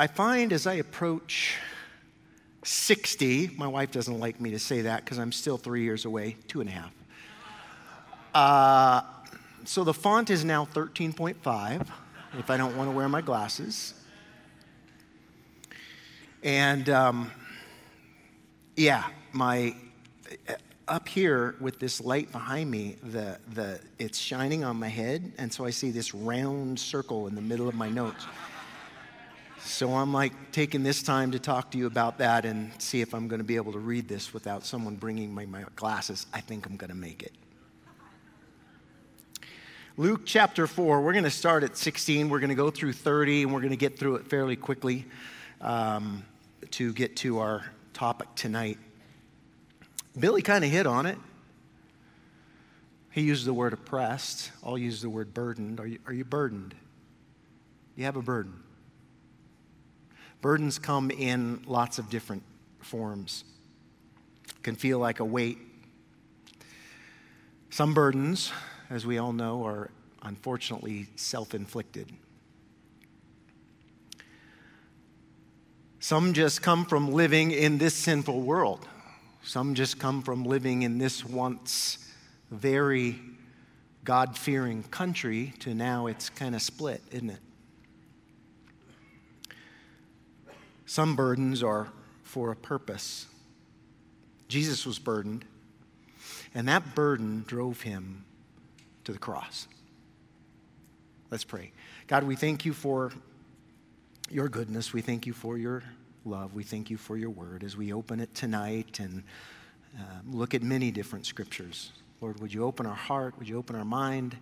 I find as I approach 60, my wife doesn't like me to say that because I'm still three years away, two and a half. Uh, so the font is now 13.5 if I don't want to wear my glasses. And um, yeah, my up here with this light behind me, the, the, it's shining on my head, and so I see this round circle in the middle of my notes. So I'm like taking this time to talk to you about that and see if I'm going to be able to read this without someone bringing my, my glasses. I think I'm going to make it. Luke chapter 4, we're going to start at 16. We're going to go through 30, and we're going to get through it fairly quickly um, to get to our topic tonight. Billy kind of hit on it. He used the word oppressed. I'll use the word burdened. Are you, are you burdened? You have a burden. Burdens come in lots of different forms. Can feel like a weight. Some burdens, as we all know, are unfortunately self inflicted. Some just come from living in this sinful world. Some just come from living in this once very God fearing country to now it's kind of split, isn't it? Some burdens are for a purpose. Jesus was burdened, and that burden drove him to the cross. Let's pray. God, we thank you for your goodness. We thank you for your love. We thank you for your word as we open it tonight and uh, look at many different scriptures. Lord, would you open our heart? Would you open our mind?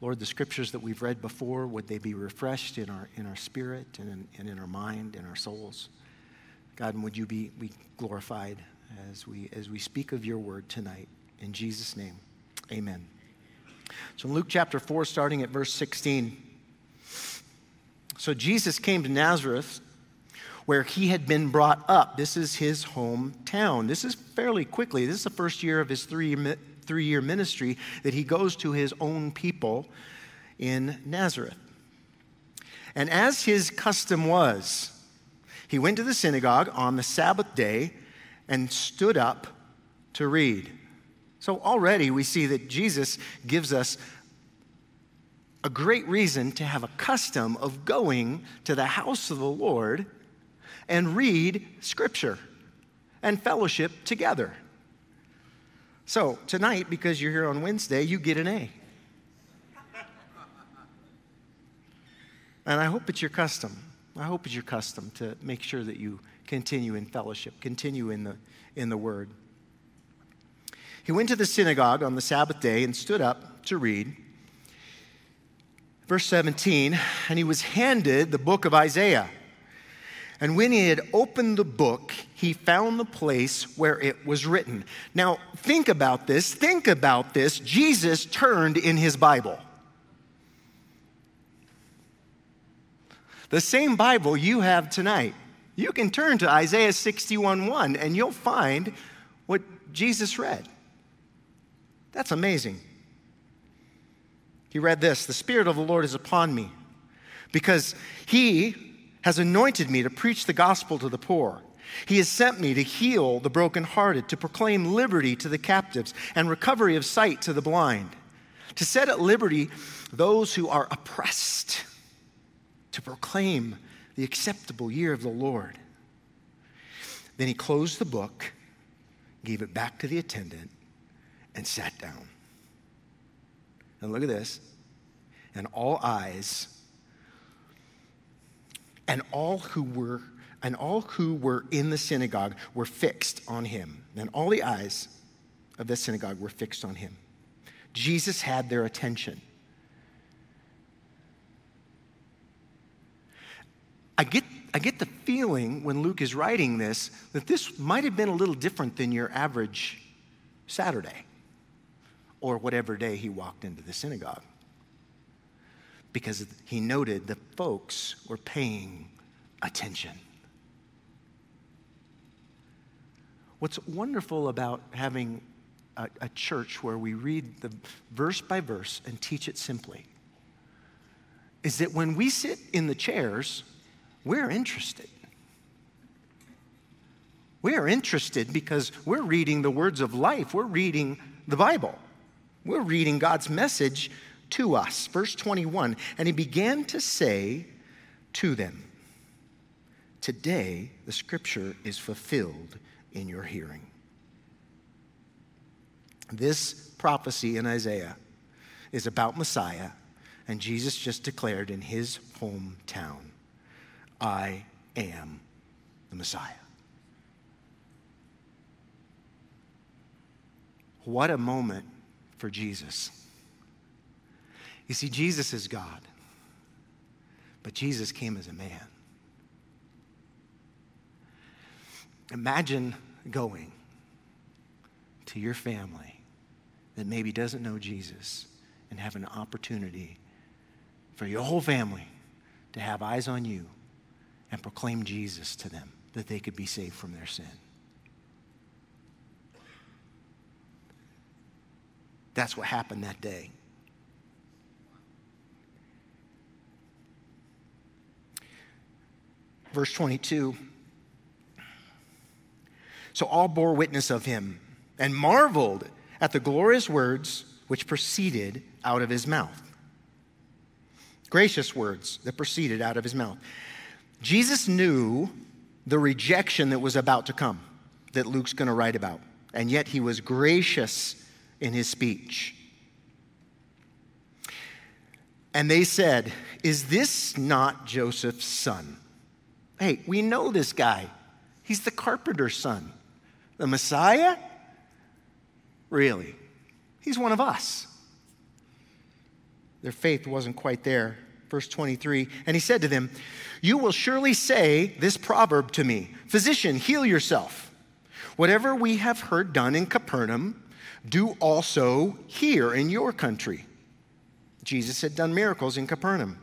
Lord, the scriptures that we've read before, would they be refreshed in our, in our spirit and in, and in our mind, and our souls? God, and would you be, be glorified as we, as we speak of your word tonight? In Jesus' name, amen. So in Luke chapter 4, starting at verse 16. So Jesus came to Nazareth where he had been brought up. This is his hometown. This is fairly quickly. This is the first year of his three, three year ministry that he goes to his own people in Nazareth. And as his custom was, he went to the synagogue on the Sabbath day and stood up to read. So already we see that Jesus gives us a great reason to have a custom of going to the house of the Lord and read Scripture and fellowship together. So, tonight, because you're here on Wednesday, you get an A. And I hope it's your custom. I hope it's your custom to make sure that you continue in fellowship, continue in the, in the Word. He went to the synagogue on the Sabbath day and stood up to read. Verse 17, and he was handed the book of Isaiah. And when he had opened the book, he found the place where it was written. Now, think about this. Think about this. Jesus turned in his Bible. The same Bible you have tonight. You can turn to Isaiah 61:1 and you'll find what Jesus read. That's amazing. He read this The Spirit of the Lord is upon me because he has anointed me to preach the gospel to the poor. He has sent me to heal the brokenhearted, to proclaim liberty to the captives and recovery of sight to the blind, to set at liberty those who are oppressed, to proclaim the acceptable year of the Lord. Then he closed the book, gave it back to the attendant, and sat down. And look at this. And all eyes and all who were and all who were in the synagogue were fixed on him. And all the eyes of the synagogue were fixed on him. Jesus had their attention. I get, I get the feeling when Luke is writing this that this might have been a little different than your average Saturday or whatever day he walked into the synagogue because he noted the folks were paying attention. What's wonderful about having a, a, church where we read the verse by verse and teach it simply is that when we sit in the chairs, we're interested. We are interested because we're reading the words of life. We're reading the Bible. We're reading God's message to us. Verse 21 And he began to say to them, Today the scripture is fulfilled in your hearing. This prophecy in Isaiah is about Messiah, and Jesus just declared in his hometown, I am the Messiah. What a moment for Jesus. You see, Jesus is God, but Jesus came as a man. Imagine going to your family that maybe doesn't know Jesus and have an opportunity for your whole family to have eyes on you and proclaim Jesus to them that they could be saved from their sin. That's what happened that day. Verse 22 So all bore witness of him and marveled at the glorious words which proceeded out of his mouth. Gracious words that proceeded out of his mouth. Jesus knew the rejection that was about to come, that Luke's going to write about, and yet he was gracious in his speech. And they said, Is this not Joseph's son? Hey, we know this guy. He's the carpenter's son. The Messiah? Really? He's one of us. Their faith wasn't quite there. Verse 23 And he said to them, You will surely say this proverb to me Physician, heal yourself. Whatever we have heard done in Capernaum, do also here in your country. Jesus had done miracles in Capernaum.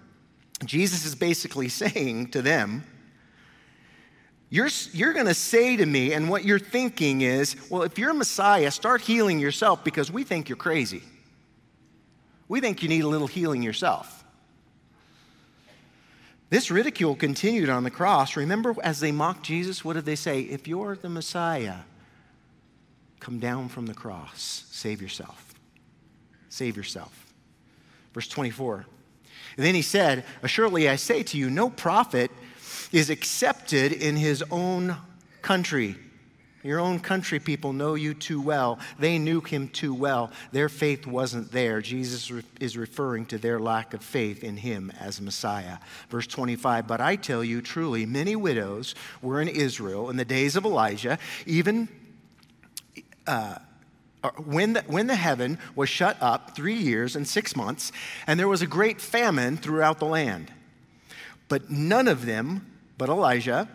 Jesus is basically saying to them, You're, you're going to say to me, and what you're thinking is, well, if you're a Messiah, start healing yourself because we think you're crazy. We think you need a little healing yourself. This ridicule continued on the cross. Remember, as they mocked Jesus, what did they say? If you're the Messiah, Come down from the cross. Save yourself. Save yourself. Verse 24. And then he said, Assuredly I say to you, no prophet is accepted in his own country. Your own country people know you too well. They knew him too well. Their faith wasn't there. Jesus is referring to their lack of faith in him as Messiah. Verse 25 But I tell you truly, many widows were in Israel in the days of Elijah, even uh, when, the, when the heaven was shut up three years and six months, and there was a great famine throughout the land. But none of them, but Elijah,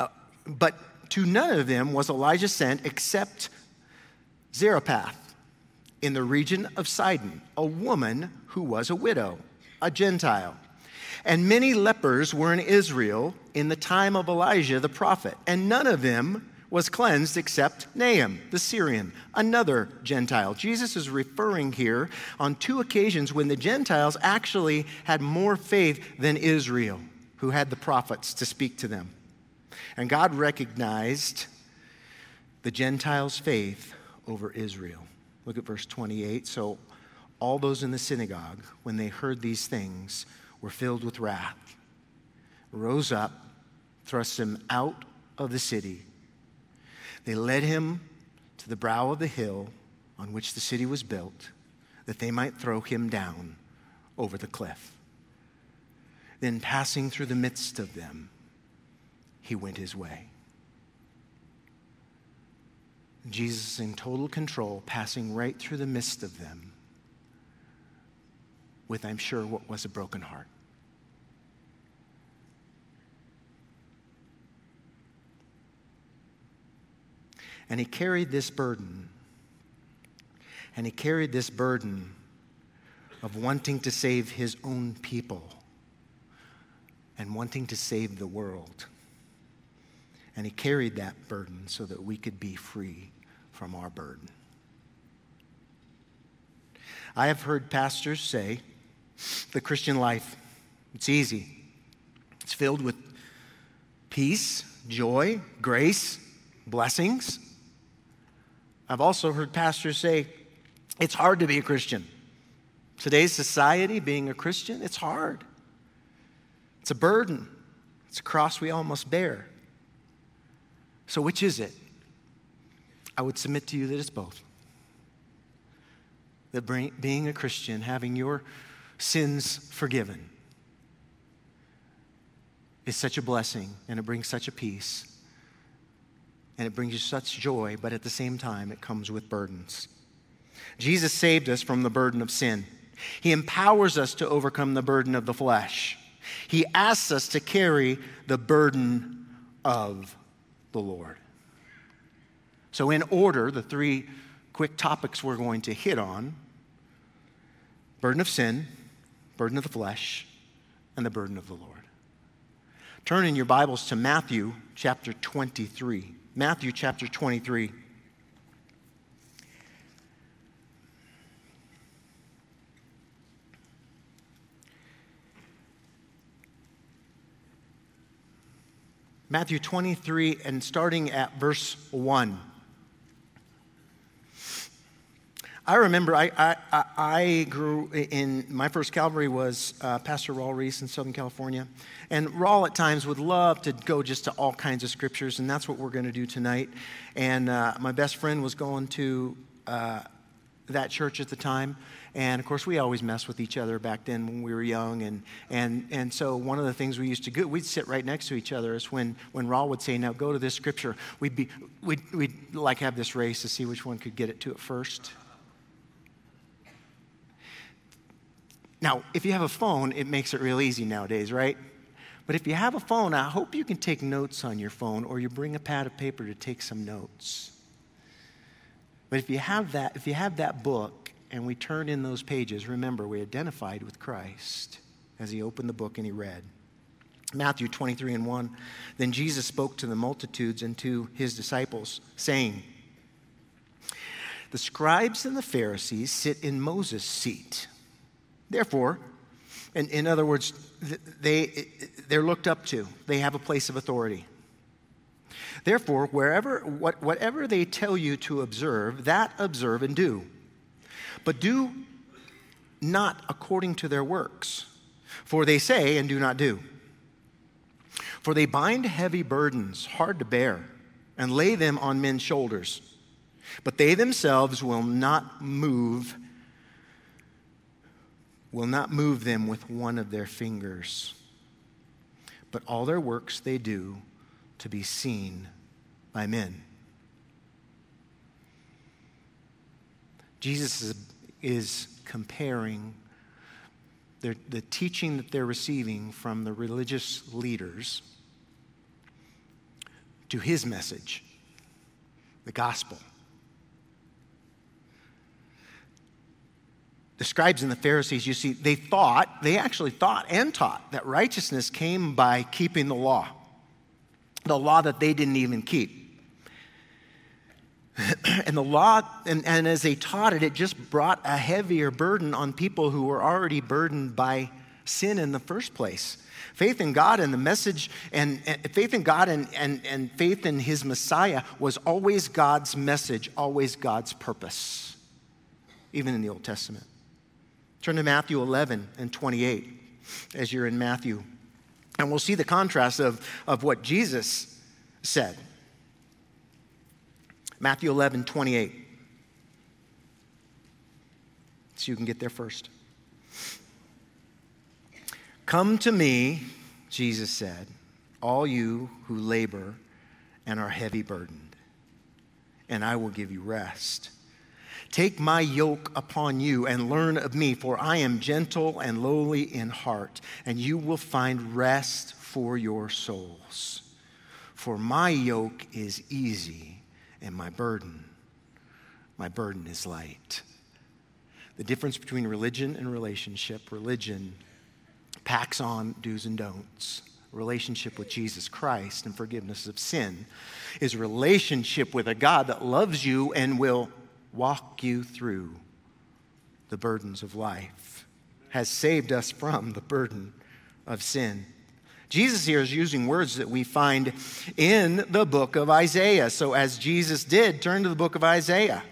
uh, but to none of them was Elijah sent except Zarephath in the region of Sidon, a woman who was a widow, a Gentile. And many lepers were in Israel in the time of Elijah the prophet, and none of them was cleansed except Naaman, the Syrian, another Gentile. Jesus is referring here on two occasions when the Gentiles actually had more faith than Israel, who had the prophets to speak to them. And God recognized the Gentiles' faith over Israel. Look at verse 28. So all those in the synagogue, when they heard these things, were filled with wrath, rose up, thrust him out of the city they led him to the brow of the hill on which the city was built, that they might throw him down over the cliff. Then, passing through the midst of them, he went his way. Jesus, in total control, passing right through the midst of them, with, I'm sure, what was a broken heart. And he carried this burden. And he carried this burden of wanting to save his own people and wanting to save the world. And he carried that burden so that we could be free from our burden. I have heard pastors say the Christian life, it's easy. It's filled with peace, joy, grace, blessings. I've also heard pastors say it's hard to be a Christian. Today's society, being a Christian, it's hard. It's a burden, it's a cross we all must bear. So, which is it? I would submit to you that it's both. That being a Christian, having your sins forgiven, is such a blessing and it brings such a peace and it brings you such joy, but at the same time, it comes with burdens. Jesus saved us from the burden of sin. He empowers us to overcome the burden of the flesh. He asks us to carry the burden of the Lord. So, in order, the three quick topics we're going to hit on burden of sin, burden of the flesh, and the burden of the Lord. Turn in your Bibles to Matthew chapter 23. Matthew chapter 23. Matthew 23 and starting at verse 1. I remember I, I, I grew in, my first Calvary was uh, Pastor Raul Ries in Southern California. And Raul at times would love to go just to all kinds of scriptures, and that's what we're going to do tonight. And uh, my best friend was going to uh, that church at the time. And of course, we always mess with each other back then when we were young. And, and, and so, one of the things we used to do, we'd sit right next to each other. Is when, when Raul would say, Now go to this scripture, we'd, be, we'd, we'd like have this race to see which one could get it to it first. Now, if you have a phone, it makes it real easy nowadays, right? But if you have a phone, I hope you can take notes on your phone or you bring a pad of paper to take some notes. But if you have that, if you have that book and we turn in those pages, remember we identified with Christ as he opened the book and he read. Matthew 23 and 1. Then Jesus spoke to the multitudes and to his disciples, saying, The scribes and the Pharisees sit in Moses' seat. Therefore, in, in other words, they, they're looked up to, they have a place of authority. Therefore, wherever, what, whatever they tell you to observe, that observe and do. But do not according to their works, for they say and do not do. For they bind heavy burdens, hard to bear, and lay them on men's shoulders, but they themselves will not move will not move them with one of their fingers, but all their works they do to be seen by men. Jesus is, is comparing their, the teaching that they're receiving from the religious leaders to his message, the gospel. the scribes and the Pharisees, you see, they thought, they actually thought and taught that righteousness came by keeping the law, the law that they didn't even keep. and the law, and, and as they taught it, it just brought a heavier burden on people who were already burdened by sin in the first place. Faith in God and the message, and, and, faith in God and, and, and faith in His Messiah was always God's message, always God's purpose, even in the Old Testament. Turn to Matthew 11 and 28 as you're in Matthew. And we'll see the contrast of, of what Jesus said. Matthew 11, 28. So you can get there first. Come to me, Jesus said, all you who labor and are heavy burdened, and I will give you rest. Take my yoke upon you and learn of me, for I am gentle and lowly in heart, and you will find rest for your souls. For my yoke is easy and my burden, my burden is light. The difference between religion and relationship religion packs on do's and don'ts. Relationship with Jesus Christ and forgiveness of sin is relationship with a God that loves you and will walk you through the burdens of life, has saved us from the burden of sin. Jesus here is using words that we find in the book of Isaiah. So, as Jesus did, turn to the book of Isaiah.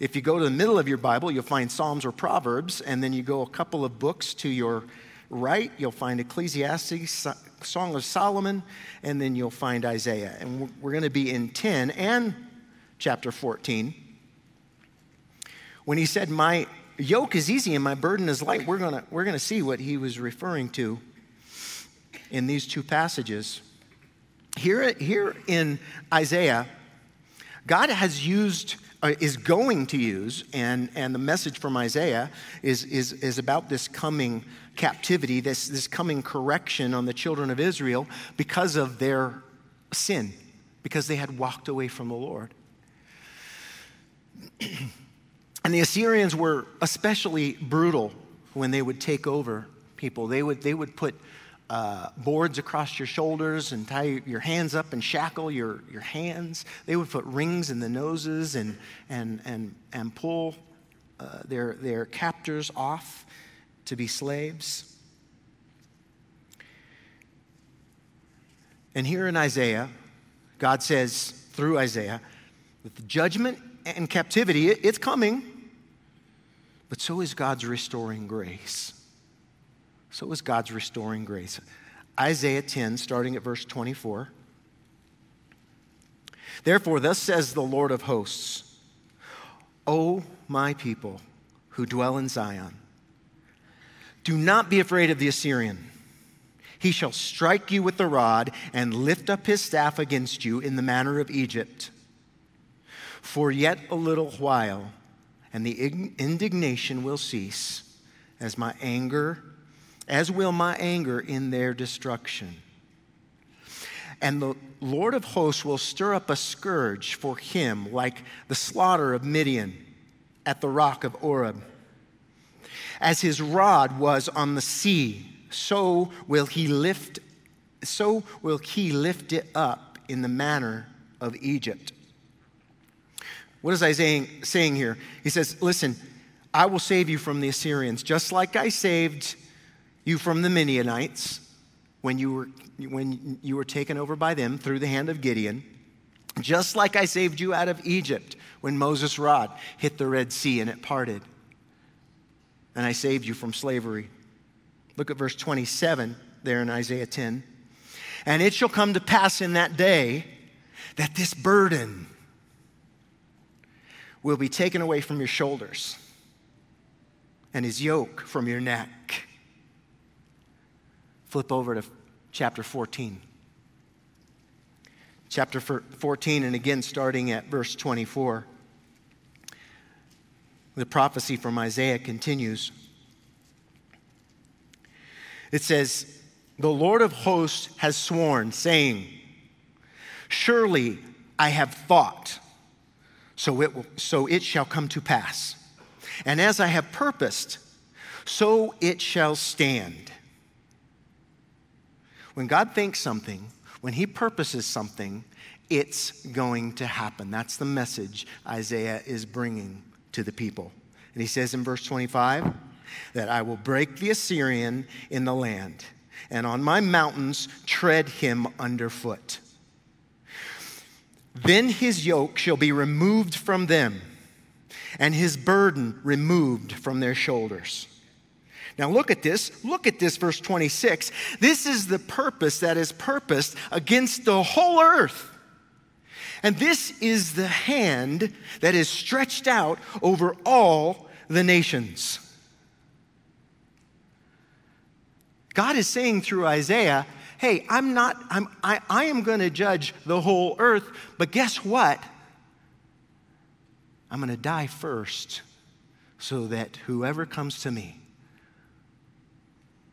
If you go to the middle of your Bible, you'll find Psalms or Proverbs, and then you go a couple of books to your right, you'll find Ecclesiastes, Song of Solomon, and then you'll find Isaiah. And we're going to be in 10 and chapter 14. When he said, My yoke is easy and my burden is light, we're going to, we're going to see what he was referring to in these two passages. Here, here in Isaiah, God has used, uh, is going to use, and, and the message from Isaiah is, is, is about this coming captivity, this, this coming correction on the children of Israel because of their sin, because they had walked away from the Lord. and the Assyrians were especially brutal when they would take over people. They would, they would put uh, boards across your shoulders and tie your hands up and shackle your, your hands. They would put rings in the noses and, and, and, and pull uh, their, their captors off to be slaves. And here in Isaiah, God says through Isaiah, with judgment and captivity, it, it's coming, but so is God's restoring grace. So it was God's restoring grace. Isaiah 10, starting at verse 24. Therefore, thus says the Lord of hosts, O my people who dwell in Zion, do not be afraid of the Assyrian. He shall strike you with the rod and lift up his staff against you in the manner of Egypt. For yet a little while, and the indignation will cease, as my anger as will my anger in their destruction. And the Lord of hosts will stir up a scourge for him, like the slaughter of Midian at the rock of Oreb. As his rod was on the sea, so will he lift, so will he lift it up in the manner of Egypt. What is Isaiah saying here? He says, Listen, I will save you from the Assyrians, just like I saved you from the Midianites when you were, when you were taken over by them through the hand of Gideon, just like I saved you out of Egypt when Moses' rod hit the Red Sea and it parted. And I saved you from slavery. Look at verse 27 there in Isaiah 10. And it shall come to pass in that day that this burden will be taken away from your shoulders and his yoke from your neck. Flip over to chapter 14. Chapter 14, and again starting at verse 24. The prophecy from Isaiah continues. It says, The Lord of hosts has sworn, saying, Surely I have thought, so it, will, so it shall come to pass. And as I have purposed, so it shall stand. When God thinks something, when He purposes something, it's going to happen. That's the message Isaiah is bringing to the people. And he says in verse 25 that I will break the Assyrian in the land, and on my mountains tread him underfoot. Then his yoke shall be removed from them, and his burden removed from their shoulders. Now, look at this. Look at this, verse 26. This is the purpose that is purposed against the whole earth. And this is the hand that is stretched out over all the nations. God is saying through Isaiah, hey, I'm not, I'm, I, I am going to judge the whole earth, but guess what? I'm going to die first so that whoever comes to me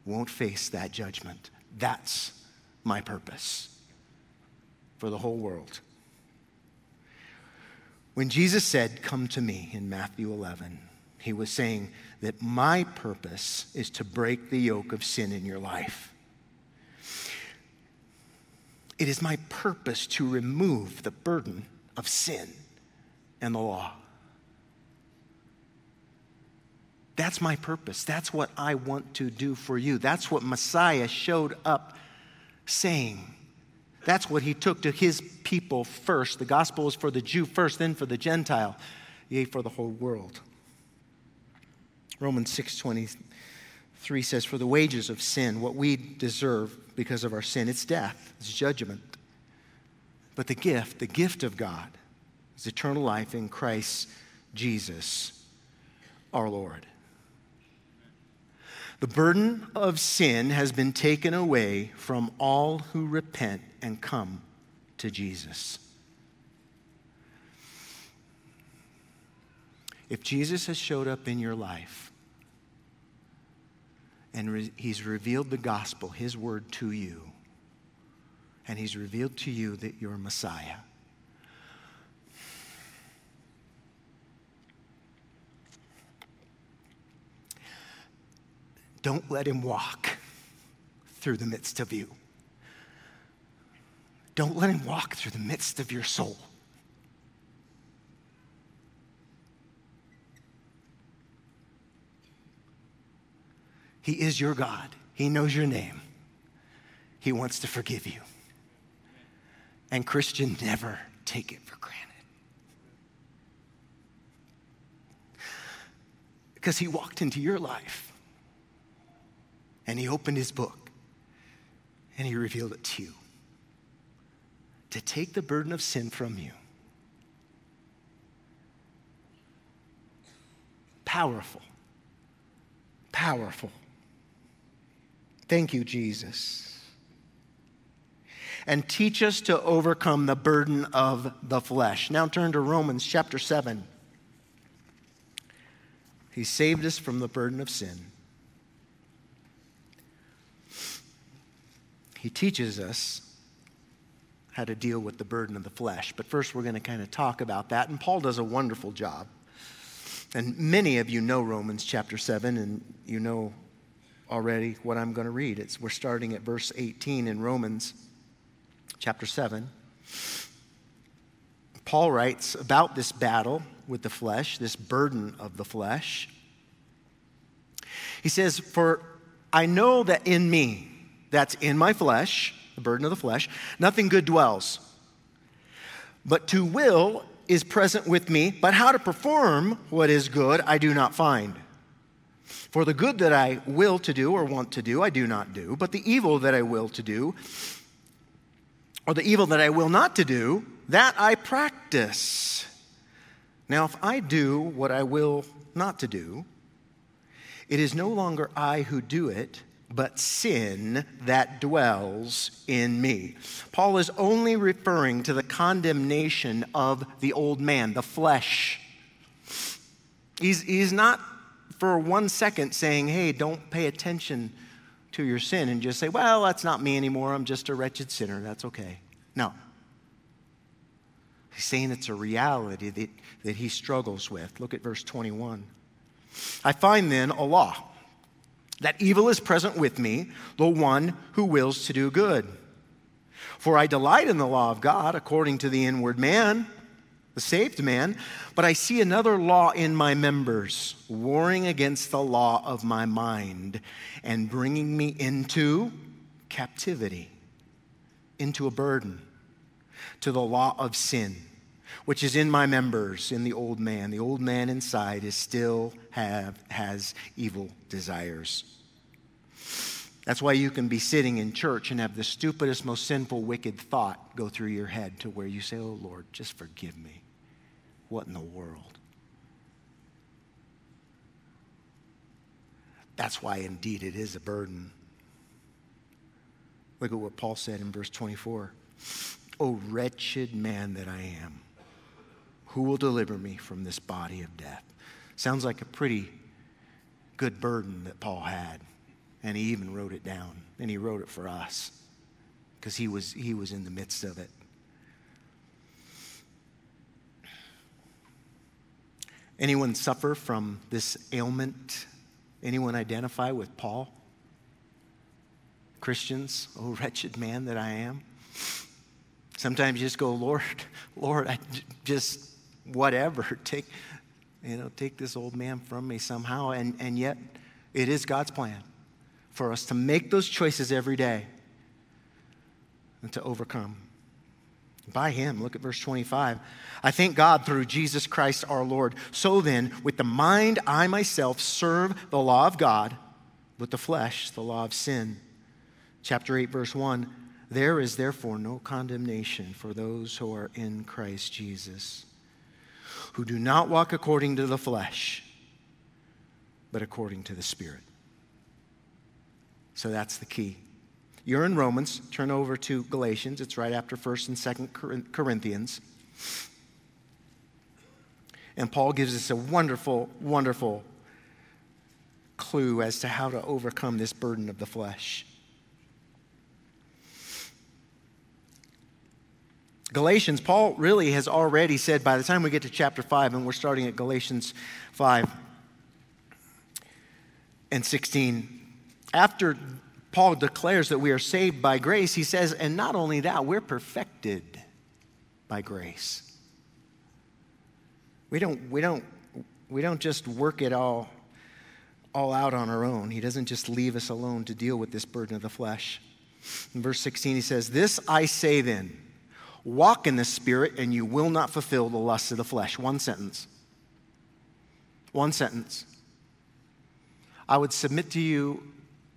won't face that judgment. That's my purpose for the whole world. When Jesus said, Come to me in Matthew 11, he was saying that my purpose is to break the yoke of sin in your life. It is my purpose to remove the burden of sin and the law. That's my purpose. That's what I want to do for you. That's what Messiah showed up saying. That's what he took to his people first. The gospel is for the Jew first, then for the Gentile, yea, for the whole world. Romans 6:23 says, For the wages of sin, what we deserve because of our sin, it's death, it's judgment. But the gift, the gift of God, is eternal life in Christ Jesus our Lord. The burden of sin has been taken away from all who repent and come to Jesus. If Jesus has showed up in your life and re- he's revealed the gospel, his word to you, and he's revealed to you that you're Messiah, Don't let him walk through the midst of you. Don't let him walk through the midst of your soul. He is your God. He knows your name. He wants to forgive you. And Christian, never take it for granted. Because he walked into your life and he opened his book and he revealed it to you to take the burden of sin from you. Powerful. Powerful. Thank you, Jesus. And teach us to overcome the burden of the flesh. Now turn to Romans chapter 7. He saved us from the burden of sin. He teaches us how to deal with the burden of the flesh. But first, we're going to kind of talk about that. And Paul does a wonderful job. And many of you know Romans chapter 7, and you know already what I'm going to read. It's, we're starting at verse 18 in Romans chapter 7. Paul writes about this battle with the flesh, this burden of the flesh. He says, For I know that in me, that's in my flesh, the burden of the flesh, nothing good dwells. But to will is present with me, but how to perform what is good I do not find. For the good that I will to do or want to do, I do not do, but the evil that I will to do, or the evil that I will not to do, that I practice. Now, if I do what I will not to do, it is no longer I who do it but sin that dwells in me. Paul is only referring to the condemnation of the old man, the flesh. He's, he's not for one second saying, hey, don't pay attention to your sin and just say, well, that's not me anymore. I'm just a wretched sinner. That's okay. No. He's saying it's a reality that, that he struggles with. Look at verse 21. I find then a law that evil is present with me, the one who wills to do good. For I delight in the law of God according to the inward man, the saved man, but I see another law in my members, warring against the law of my mind and bringing me into captivity, into a burden, to the law of sin which is in my members in the old man. The old man inside is still have has evil desires. That's why you can be sitting in church and have the stupidest, most sinful, wicked thought go through your head to where you say, Oh Lord, just forgive me. What in the world? That's why indeed it is a burden. Look at what Paul said in verse 24. Oh, wretched man that I am. Who will deliver me from this body of death? Sounds like a pretty good burden that Paul had. And he even wrote it down. And he wrote it for us because he was, he was in the midst of it. Anyone suffer from this ailment? Anyone identify with Paul? Christians, oh wretched man that I am. Sometimes you just go, Lord, Lord, I just whatever. Take, you know, take this old man from me somehow. And, and yet, it is God's plan for us to make those choices every day. and to overcome. By him, look at verse 25. I thank God through Jesus Christ our Lord. So then, with the mind, I myself serve the law of God, with the flesh, the law of sin. Chapter 8, verse 1 There is therefore no condemnation for those who are in Christ Jesus, who do not walk according to the flesh, but according to the Spirit. So that's the key. You're in Romans, turn over to Galatians. It's right after 1st and 2nd Corinthians. And Paul gives us a wonderful, wonderful clue as to how to overcome this burden of the flesh. Galatians, Paul really has already said by the time we get to chapter 5, and we're starting at Galatians 5 and 16, after Paul declares that we are saved by grace, he says, and not only that, we're perfected by grace. We don't, we don't, we don't just work it all, all out on our own. He doesn't just leave us alone to deal with this burden of the flesh. In verse 16, he says, This I say then, walk in the Spirit, and you will not fulfill the lusts of the flesh. One sentence. One sentence. I would submit to you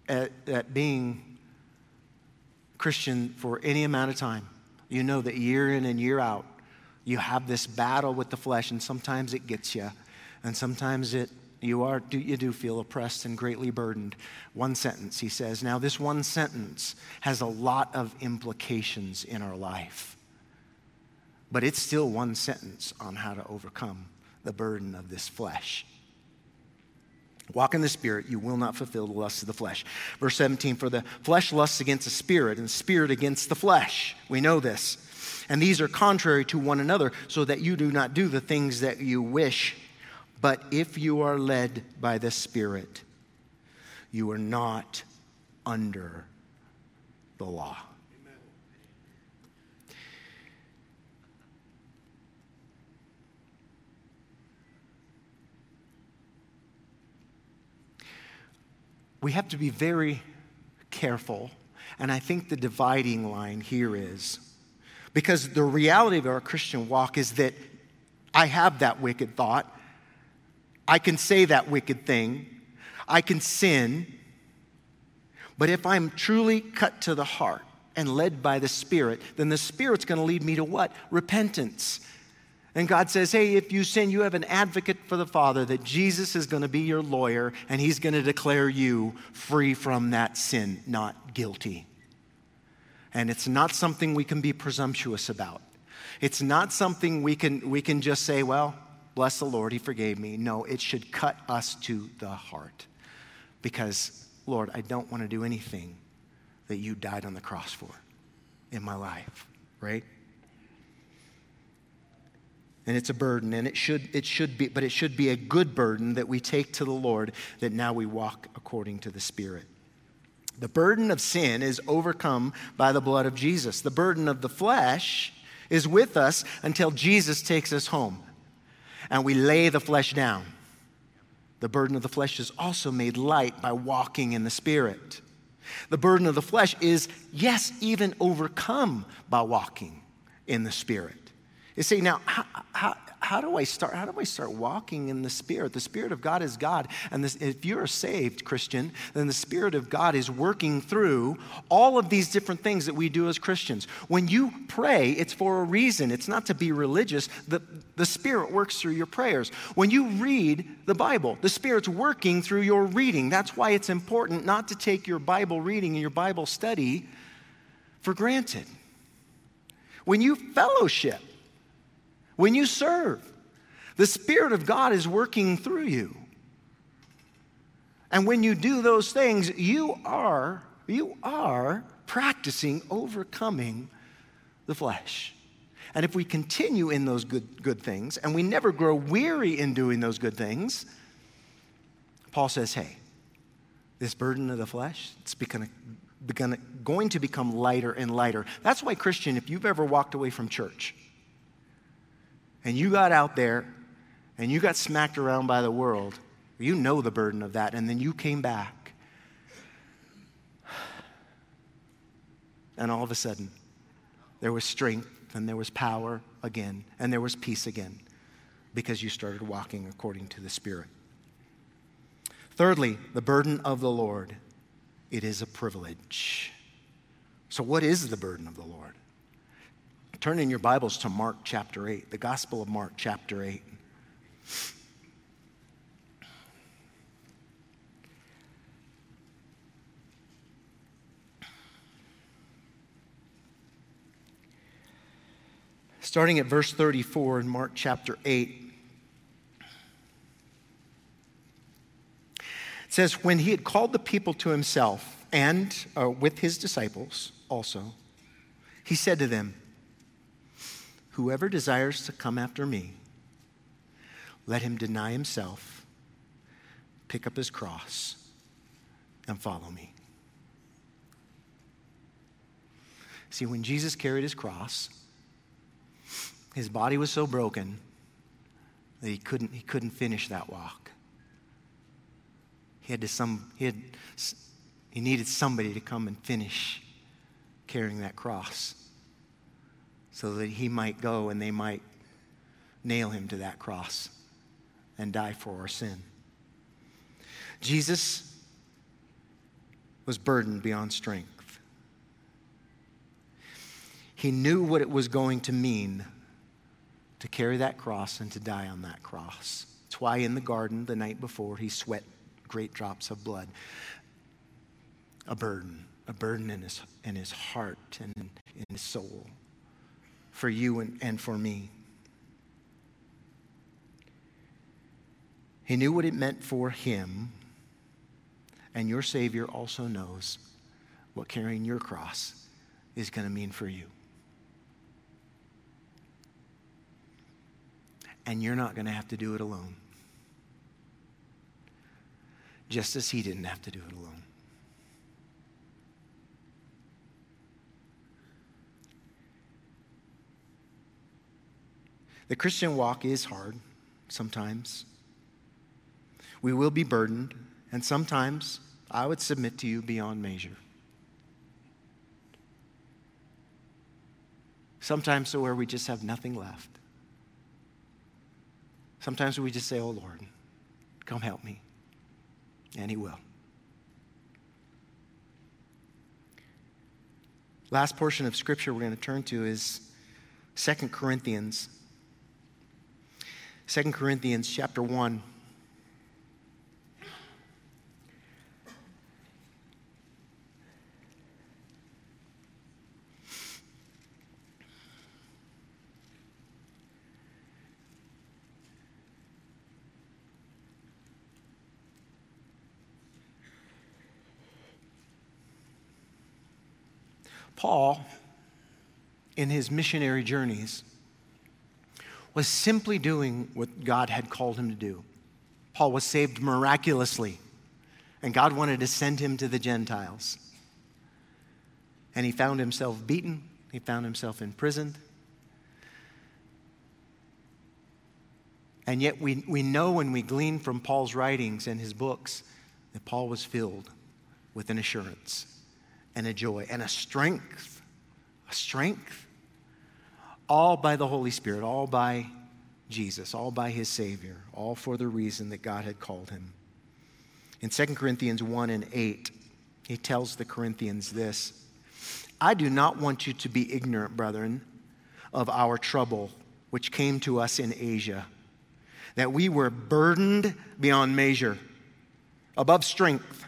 at, at being Christian for any amount of time, you know that year in and year out, you have this battle with the flesh, and sometimes it gets you, and sometimes it you are you do feel oppressed and greatly burdened. One sentence, he says. Now, this one sentence has a lot of implications in our life, but it's still one sentence on how to overcome the burden of this flesh. Walk in the Spirit, you will not fulfill the lusts of the flesh. Verse 17 For the flesh lusts against the Spirit, and the Spirit against the flesh. We know this. And these are contrary to one another, so that you do not do the things that you wish. But if you are led by the Spirit, you are not under the law. We have to be very careful. And I think the dividing line here is because the reality of our Christian walk is that I have that wicked thought. I can say that wicked thing. I can sin. But if I'm truly cut to the heart and led by the Spirit, then the Spirit's going to lead me to what? Repentance. And God says, hey, if you sin, you have an advocate for the Father, that Jesus is going to be your lawyer and he's going to declare you free from that sin, not guilty. And it's not something we can be presumptuous about. It's not something we can, we can just say, well, bless the Lord, he forgave me. No, it should cut us to the heart. Because, Lord, I don't want to do anything that you died on the cross for in my life, right? And it's a burden and it should it should be but it should be a good burden that we take to the lord that now we walk according to the spirit. The burden of sin is overcome by the blood of jesus. The burden of the flesh is with us until jesus takes us home and we lay the flesh down. The burden of the flesh is also made light by walking in the spirit. The burden of the flesh is yes even overcome by walking in the spirit you see, now, how, how, how, do I start? How do I start walking in the Spirit? The Spirit of God is God. And this, if you're a saved Christian, then the Spirit of God is working through all of these different things that we do as Christians. When you pray, it's for a reason. It's not to be religious. The, the Spirit works through your prayers. When you read the Bible, the Spirit's working through your reading. That's why it's important not to take your Bible reading and your Bible study for granted. When you fellowship, when you serve, the Spirit of God is working through you. And when you do those things, you are, you are practicing overcoming the flesh. And if we continue in those good, good things and we never grow weary in doing those good things, Paul says, hey, this burden of the flesh, it's going to become lighter and lighter. That's why, Christian, if you've ever walked away from church, and you got out there and you got smacked around by the world, you know the burden of that, and then you came back. And all of a sudden, there was strength and there was power again, and there was peace again because you started walking according to the Spirit. Thirdly, the burden of the Lord. It is a privilege. So, what is the burden of the Lord? Turn in your Bibles to Mark chapter 8, the Gospel of Mark chapter 8. Starting at verse 34 in Mark chapter 8. It says, When he had called the people to himself and uh, with his disciples also, he said to them, Whoever desires to come after me, let him deny himself, pick up his cross, and follow me. See, when Jesus carried his cross, his body was so broken that he couldn't, he couldn't finish that walk. He had to some, he, had, he needed somebody to come and finish carrying that cross so that he might go and they might nail him to that cross and die for our sin. Jesus was burdened beyond strength. He knew what it was going to mean to carry that cross and to die on that cross. That's why in the garden the night before he sweat great drops of blood. A burden, a burden in his, in his heart and in, in his soul for you and, and for me. He knew what it meant for him, and your Savior also knows what carrying your cross is going to mean for you. and you're not going to have to do it alone. Just as he didn't have to do it alone. The Christian walk is hard sometimes. We will be burdened, and sometimes I would submit to you beyond measure. Sometimes to where we just have nothing left. Sometimes we just say, Oh Lord, come help me. And He will. Last portion of scripture we're going to turn to is Second Corinthians. Second Corinthians chapter 1. Paul, in his missionary journeys, was simply doing what God had called him to do. Paul was saved miraculously, and God wanted to send him to the Gentiles. And he found himself beaten, he found himself imprisoned. And yet, we, we know when we glean from Paul's writings and his books that Paul was filled with an assurance and a joy and a strength, a strength, all by the Holy Spirit, all by Jesus, all by his Savior, all for the reason that God had called him. In 2 Corinthians 1 and 8, he tells the Corinthians this I do not want you to be ignorant, brethren, of our trouble which came to us in Asia, that we were burdened beyond measure, above strength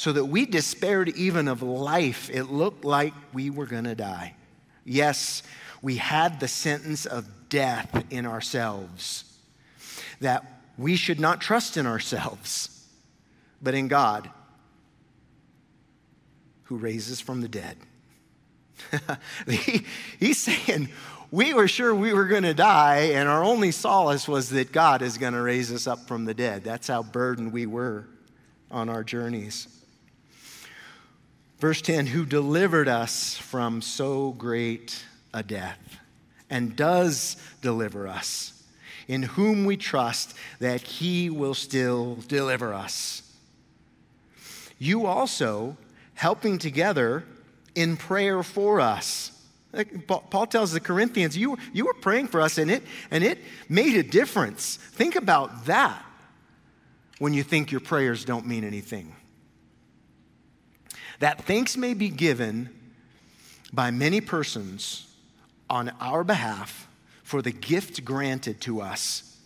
so that we despaired even of life. It looked like we were going to die. Yes, we had the sentence of death in ourselves, that we should not trust in ourselves, but in God who raises from the dead. he, he's saying, we were sure we were going to die, and our only solace was that God is going to raise us up from the dead. That's how burdened we were on our journeys. Verse 10 Who delivered us from so great a death and does deliver us, in whom we trust that he will still deliver us. You also helping together in prayer for us. Like Paul tells the Corinthians, you, you were praying for us and it, and it made a difference. Think about that when you think your prayers don't mean anything. That thanks may be given by many persons on our behalf for the gift granted to us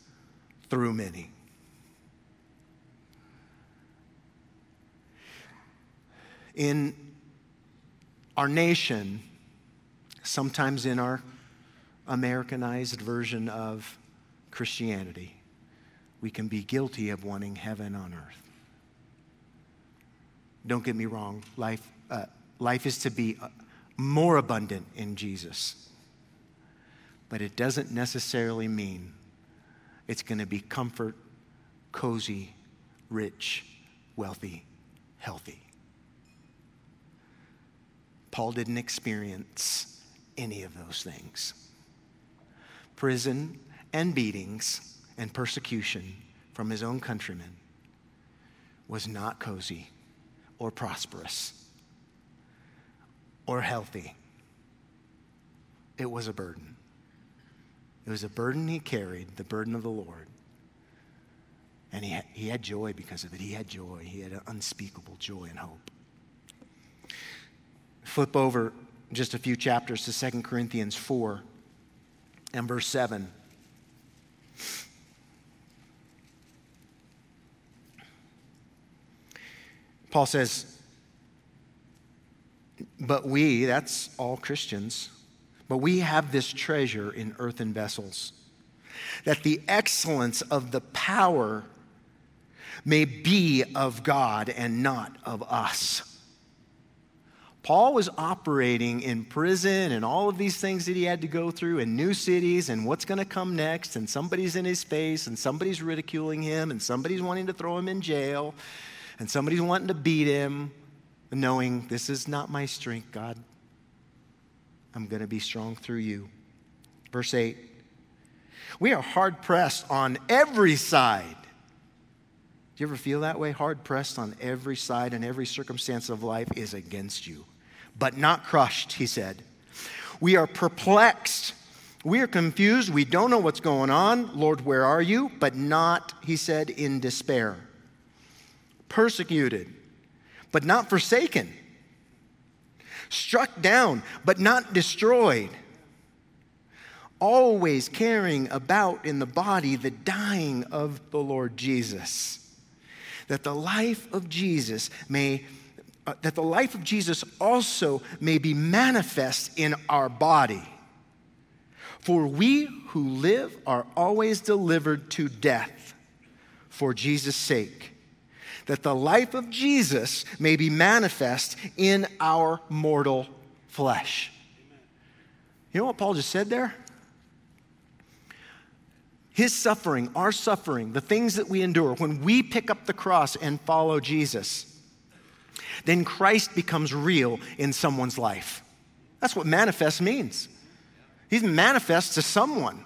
through many. In our nation, sometimes in our Americanized version of Christianity, we can be guilty of wanting heaven on earth. Don't get me wrong, life, uh, life is to be uh, more abundant in Jesus. But it doesn't necessarily mean it's going to be comfort, cozy, rich, wealthy, healthy. Paul didn't experience any of those things. Prison and beatings and persecution from his own countrymen was not cozy or prosperous or healthy. It was a burden. It was a burden he carried, the burden of the Lord. And he had, he had joy because of it. He had joy. He had an unspeakable joy and hope. Flip over just a few chapters to 2 Corinthians 4 and verse 7. Paul says, But we, that's all Christians, but we have this treasure in earthen vessels, that the excellence of the power may be of God and not of us. Paul was operating in prison and all of these things that he had to go through in new cities and what's going to come next, and somebody's in his face, and somebody's ridiculing him, and somebody's wanting to throw him in jail, and somebody's wanting to beat him, knowing this is not my strength, God. I'm going to be strong through you. Verse 8 We are hard pressed on every side do you ever feel that way? Hard pressed on every side and every circumstance of life is against you but not crushed, he said. We are perplexed. We are confused. We don't know what's going on. Lord, where are you? But not, he said, in despair. Persecuted, but not forsaken. Struck down, but not destroyed. Always carrying about in the body the dying of the Lord Jesus, that the life of Jesus may uh, that the life of Jesus also may be manifest in our body. For we who live are always delivered to death for Jesus' sake, that the life of Jesus may be manifest in our mortal flesh. You know what Paul just said there? His suffering, our suffering, the things that we endure, when we pick up the cross and follow Jesus, then Christ becomes real in someone's life. That's what manifest means. He's manifest to someone.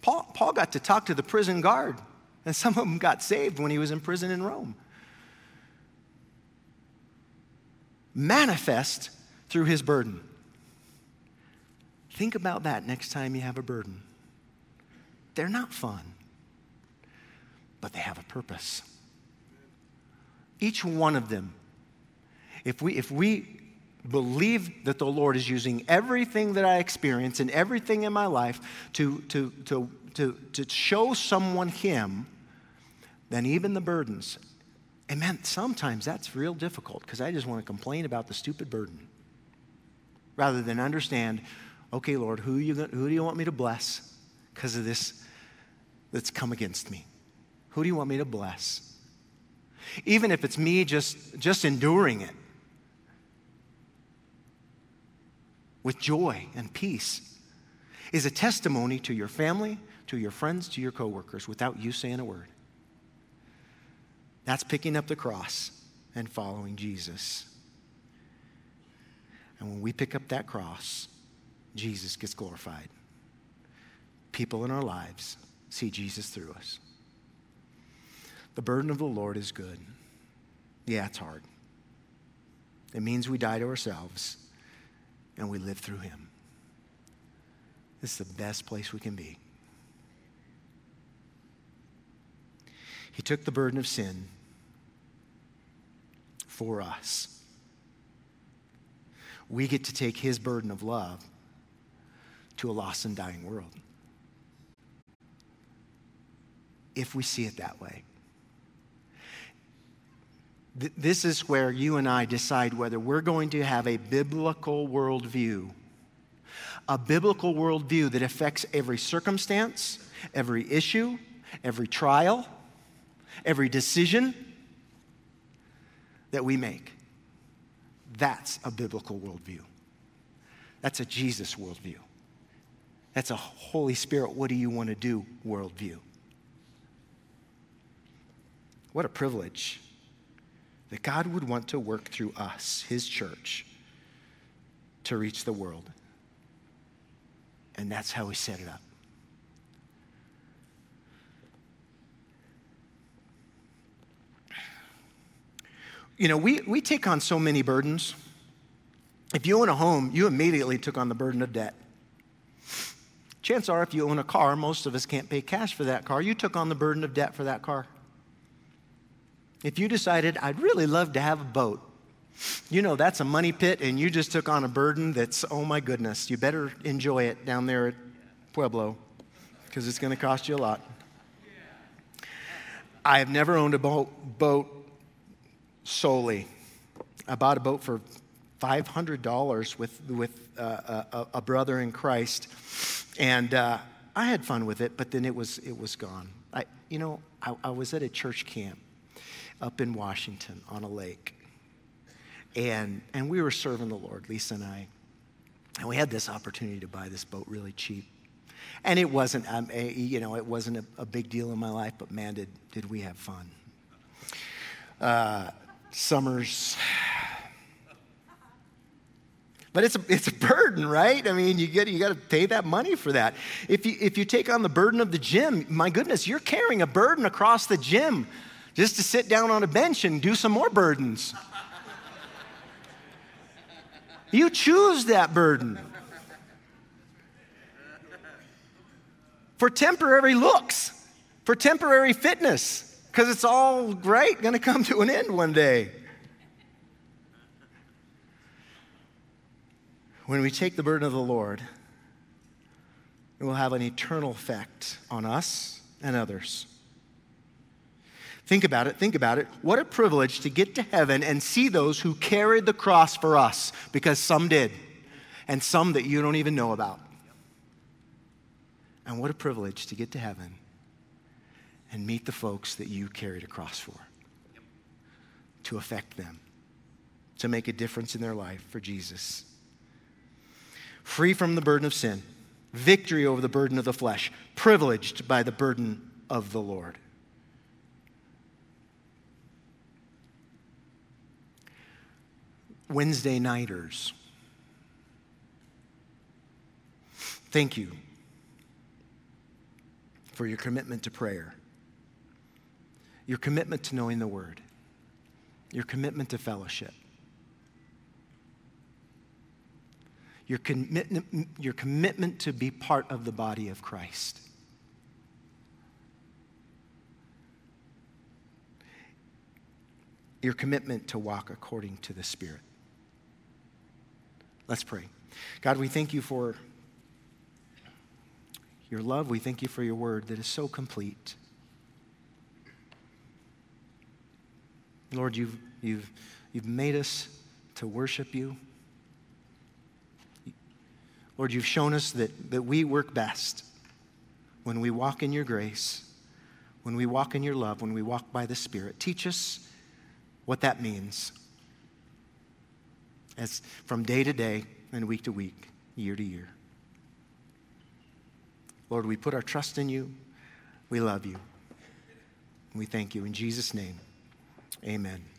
Paul, Paul got to talk to the prison guard, and some of them got saved when he was in prison in Rome. Manifest through his burden. Think about that next time you have a burden. They're not fun, but they have a purpose. Each one of them. If we, if we believe that the Lord is using everything that I experience and everything in my life to, to, to, to, to show someone Him, then even the burdens. And man, sometimes that's real difficult because I just want to complain about the stupid burden rather than understand, okay, Lord, who, you, who do you want me to bless because of this that's come against me? Who do you want me to bless? even if it's me just, just enduring it with joy and peace, is a testimony to your family, to your friends, to your coworkers without you saying a word. That's picking up the cross and following Jesus. And when we pick up that cross, Jesus gets glorified. People in our lives see Jesus through us. The burden of the Lord is good. Yeah, it's hard. It means we die to ourselves and we live through him. This is the best place we can be. He took the burden of sin for us. We get to take his burden of love to a lost and dying world. If we see it that way. This is where you and I decide whether we're going to have a biblical worldview. A biblical worldview that affects every circumstance, every issue, every trial, every decision that we make. That's a biblical worldview. That's a Jesus worldview. That's a Holy Spirit, what do you want to do worldview. What a privilege that God would want to work through us, His church, to reach the world. And that's how He set it up. You know, we, we take on so many burdens. If you own a home, you immediately took on the burden of debt. Chances are, if you own a car, most of us can't pay cash for that car. You took on the burden of debt for that car. If you decided, I'd really love to have a boat, you know that's a money pit, and you just took on a burden that's, oh my goodness, you better enjoy it down there at Pueblo because it's going to cost you a lot. I have never owned a boat, boat solely. I bought a boat for $500 with, with uh, a, a, brother in Christ, and uh, I had fun with it, but then it was, it was gone. I, you know, I, I was at a church camp up in Washington on a lake. And, and we were serving the Lord, Lisa and I. And we had this opportunity to buy this boat really cheap. And it wasn't, um, a, you know, it wasn't a, a, big deal in my life, but man, did, did we have fun. Uh, summers. But it's a, it's a burden, right? I mean, you, get, you got to pay that money for that. If you, if you take on the burden of the gym, my goodness, you're carrying a burden across the gym just to sit down on a bench and do some more burdens. You choose that burden. For temporary looks, for temporary fitness, because it's all great, going to come to an end one day. When we take the burden of the Lord, it will have an eternal effect on us and others. Think about it, think about it. What a privilege to get to heaven and see those who carried the cross for us, because some did, and some that you don't even know about. And what a privilege to get to heaven and meet the folks that you carried a cross for, to affect them, to make a difference in their life for Jesus. Free from the burden of sin, victory over the burden of the flesh, privileged by the burden of the Lord. Wednesday nighters. Thank you for your commitment to prayer, your commitment to knowing the Word, your commitment to fellowship, your, commitment, your commitment to be part of the body of Christ. Your commitment to walk according to the Spirit. Let's pray. God, we thank you for your love. We thank you for your word that is so complete. Lord, you've, you've, you've made us to worship you. Lord, you've shown us that, that we work best when we walk in your grace, when we walk in your love, when we walk by the Spirit. Teach us what that means as from day to day and week to week, year to year. Lord, we put our trust in you. We love you. We thank you. In Jesus' name, amen.